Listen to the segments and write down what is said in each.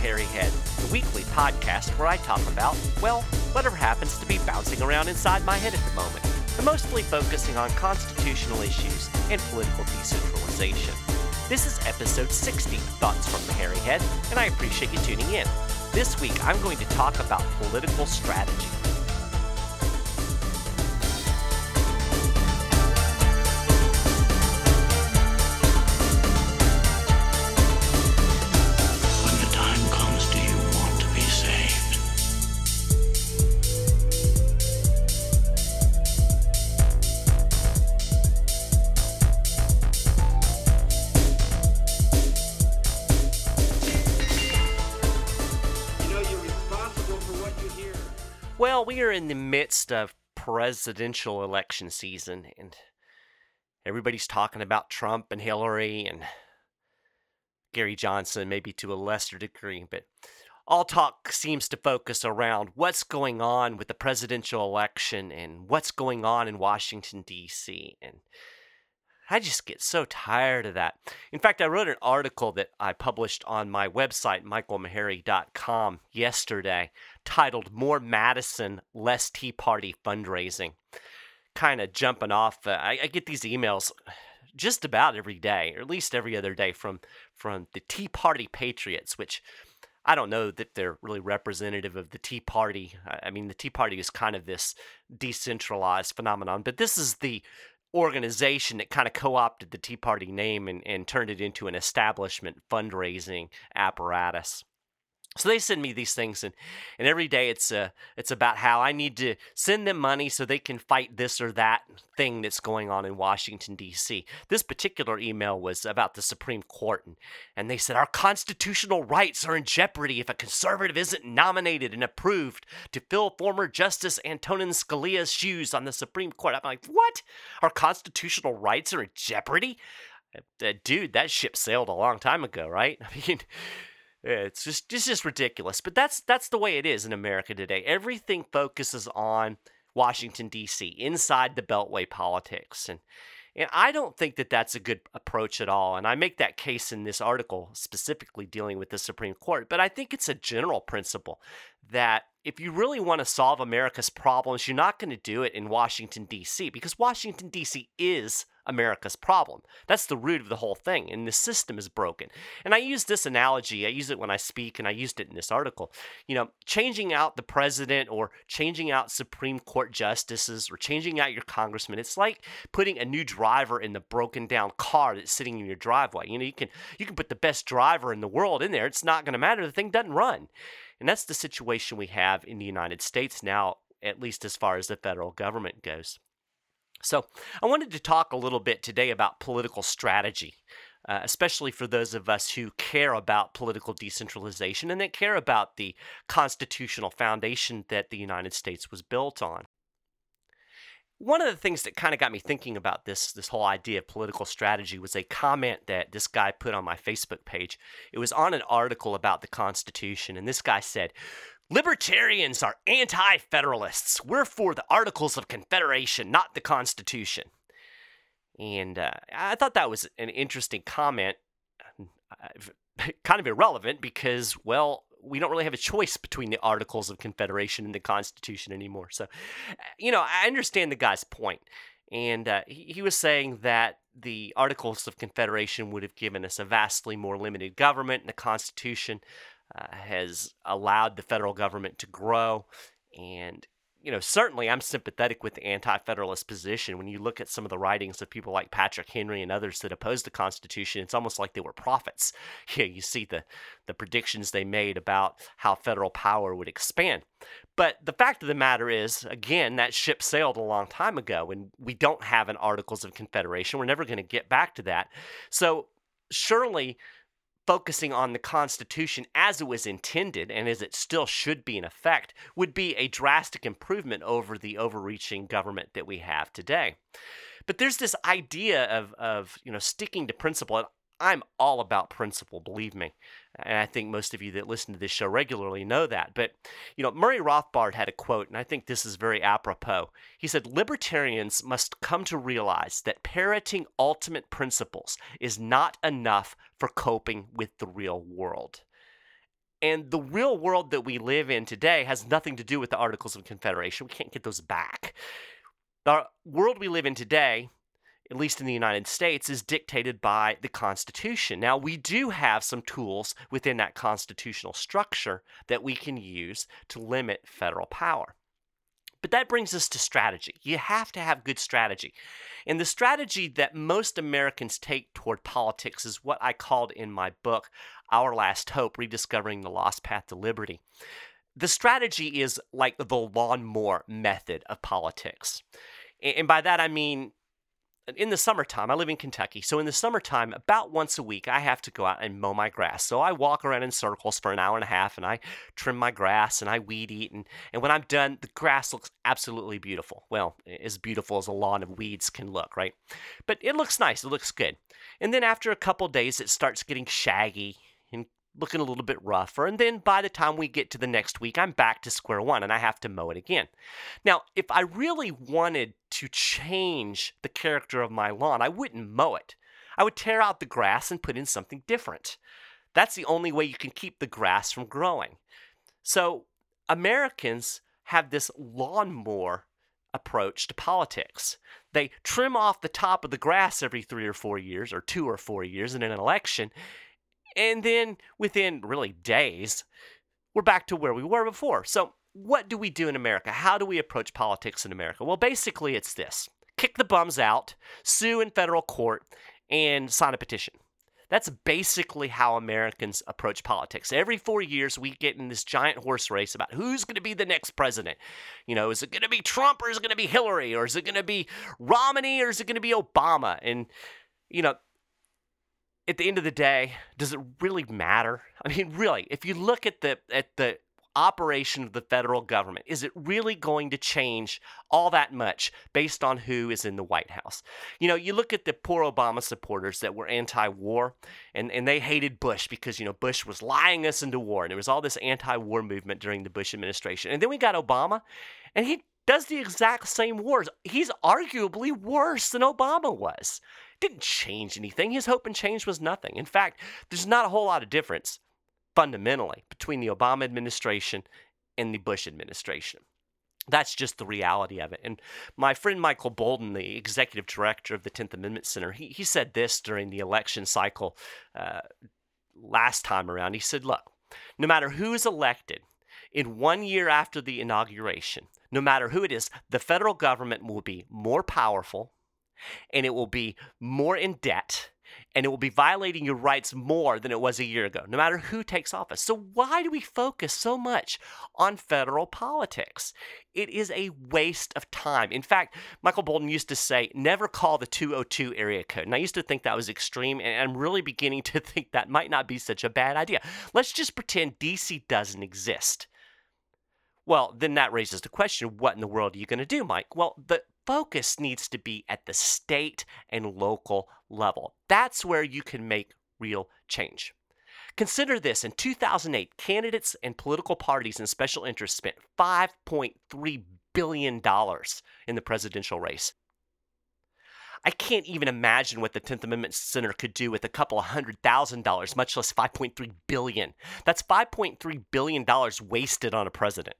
Hairy Head, the weekly podcast where I talk about, well, whatever happens to be bouncing around inside my head at the moment, but mostly focusing on constitutional issues and political decentralization. This is episode 60 Thoughts from the Hairy Head, and I appreciate you tuning in. This week I'm going to talk about political strategy. Well, we are in the midst of presidential election season, and everybody's talking about Trump and Hillary and Gary Johnson, maybe to a lesser degree, but all talk seems to focus around what's going on with the presidential election and what's going on in Washington, D.C. And I just get so tired of that. In fact, I wrote an article that I published on my website, michaelmaharrey.com, yesterday titled More Madison, Less Tea Party Fundraising. Kind of jumping off, uh, I, I get these emails just about every day, or at least every other day, from, from the Tea Party Patriots, which I don't know that they're really representative of the Tea Party. I mean, the Tea Party is kind of this decentralized phenomenon, but this is the organization that kind of co-opted the Tea Party name and, and turned it into an establishment fundraising apparatus. So they send me these things, and, and every day it's uh, it's about how I need to send them money so they can fight this or that thing that's going on in Washington D.C. This particular email was about the Supreme Court, and, and they said our constitutional rights are in jeopardy if a conservative isn't nominated and approved to fill former Justice Antonin Scalia's shoes on the Supreme Court. I'm like, what? Our constitutional rights are in jeopardy? Uh, dude, that ship sailed a long time ago, right? I mean. It's just it's just ridiculous. But that's that's the way it is in America today. Everything focuses on Washington D.C. inside the Beltway politics, and and I don't think that that's a good approach at all. And I make that case in this article specifically dealing with the Supreme Court. But I think it's a general principle that if you really want to solve America's problems, you're not going to do it in Washington D.C. because Washington D.C. is America's problem. That's the root of the whole thing, and the system is broken. And I use this analogy, I use it when I speak, and I used it in this article. You know, changing out the president or changing out Supreme Court justices or changing out your congressman, it's like putting a new driver in the broken down car that's sitting in your driveway. You know, you can you can put the best driver in the world in there, it's not going to matter. The thing doesn't run. And that's the situation we have in the United States now, at least as far as the federal government goes. So, I wanted to talk a little bit today about political strategy, uh, especially for those of us who care about political decentralization and that care about the constitutional foundation that the United States was built on. One of the things that kind of got me thinking about this this whole idea of political strategy was a comment that this guy put on my Facebook page. It was on an article about the Constitution, and this guy said, Libertarians are anti federalists. We're for the Articles of Confederation, not the Constitution. And uh, I thought that was an interesting comment. Uh, kind of irrelevant because, well, we don't really have a choice between the Articles of Confederation and the Constitution anymore. So, uh, you know, I understand the guy's point. And uh, he, he was saying that the Articles of Confederation would have given us a vastly more limited government, and the Constitution uh, has allowed the federal government to grow. And you know, certainly I'm sympathetic with the anti federalist position. When you look at some of the writings of people like Patrick Henry and others that opposed the Constitution, it's almost like they were prophets. You, know, you see the, the predictions they made about how federal power would expand. But the fact of the matter is, again, that ship sailed a long time ago, and we don't have an Articles of Confederation. We're never going to get back to that. So, surely focusing on the Constitution as it was intended and as it still should be in effect would be a drastic improvement over the overreaching government that we have today. But there's this idea of, of you know sticking to principle. I'm all about principle, believe me. And I think most of you that listen to this show regularly know that. But, you know, Murray Rothbard had a quote, and I think this is very apropos. He said, Libertarians must come to realize that parroting ultimate principles is not enough for coping with the real world. And the real world that we live in today has nothing to do with the Articles of Confederation. We can't get those back. The world we live in today at least in the United States, is dictated by the Constitution. Now, we do have some tools within that constitutional structure that we can use to limit federal power. But that brings us to strategy. You have to have good strategy. And the strategy that most Americans take toward politics is what I called in my book, Our Last Hope Rediscovering the Lost Path to Liberty. The strategy is like the lawnmower method of politics. And by that I mean in the summertime, I live in Kentucky. So in the summertime, about once a week, I have to go out and mow my grass. So I walk around in circles for an hour and a half and I trim my grass and I weed eat. And, and when I'm done, the grass looks absolutely beautiful. Well, as beautiful as a lawn of weeds can look, right? But it looks nice. It looks good. And then after a couple days, it starts getting shaggy and looking a little bit rougher. And then by the time we get to the next week, I'm back to square one and I have to mow it again. Now, if I really wanted to change the character of my lawn, I wouldn't mow it. I would tear out the grass and put in something different. That's the only way you can keep the grass from growing. So, Americans have this lawnmower approach to politics. They trim off the top of the grass every three or four years, or two or four years in an election, and then within really days, we're back to where we were before. So, what do we do in America? How do we approach politics in America? Well, basically, it's this kick the bums out, sue in federal court, and sign a petition. That's basically how Americans approach politics. Every four years, we get in this giant horse race about who's going to be the next president. You know, is it going to be Trump or is it going to be Hillary or is it going to be Romney or is it going to be Obama? And, you know, at the end of the day, does it really matter? I mean, really, if you look at the at the operation of the federal government, is it really going to change all that much based on who is in the White House? You know, you look at the poor Obama supporters that were anti-war and, and they hated Bush because, you know, Bush was lying us into war. And there was all this anti-war movement during the Bush administration. And then we got Obama and he does the exact same wars. He's arguably worse than Obama was didn't change anything. His hope and change was nothing. In fact, there's not a whole lot of difference fundamentally between the Obama administration and the Bush administration. That's just the reality of it. And my friend Michael Boldin, the executive director of the 10th Amendment Center, he, he said this during the election cycle uh, last time around. He said, Look, no matter who is elected, in one year after the inauguration, no matter who it is, the federal government will be more powerful, and it will be more in debt and it will be violating your rights more than it was a year ago, no matter who takes office. So, why do we focus so much on federal politics? It is a waste of time. In fact, Michael Boldin used to say, never call the 202 area code. And I used to think that was extreme, and I'm really beginning to think that might not be such a bad idea. Let's just pretend DC doesn't exist. Well, then that raises the question what in the world are you going to do, Mike? Well, the focus needs to be at the state and local level. That's where you can make real change. Consider this in 2008, candidates and political parties and special interests spent $5.3 billion in the presidential race. I can't even imagine what the 10th Amendment Center could do with a couple of hundred thousand dollars, much less 5.3 billion. That's 5.3 billion dollars wasted on a president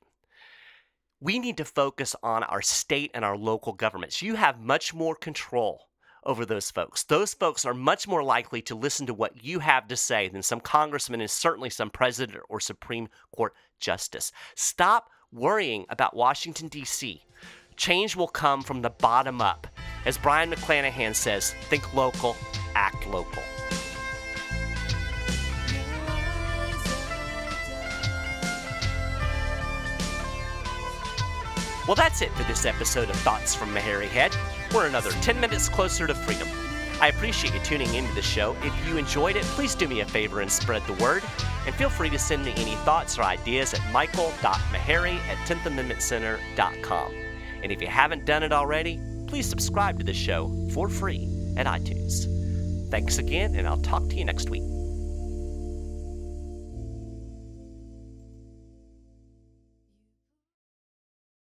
we need to focus on our state and our local governments. You have much more control over those folks. Those folks are much more likely to listen to what you have to say than some congressman and certainly some president or Supreme Court justice. Stop worrying about Washington, D.C. Change will come from the bottom up. As Brion McClanahan says, think local, act local. Well, that's it for this episode of Thoughts from a Hairy Head. We're another 10 minutes closer to freedom. I appreciate you tuning into the show. If you enjoyed it, please do me a favor and spread the word. And feel free to send me any thoughts or ideas at michael.maharrey at 10thamendmentcenter.com. And if you haven't done it already, please subscribe to the show for free at iTunes. Thanks again, and I'll talk to you next week.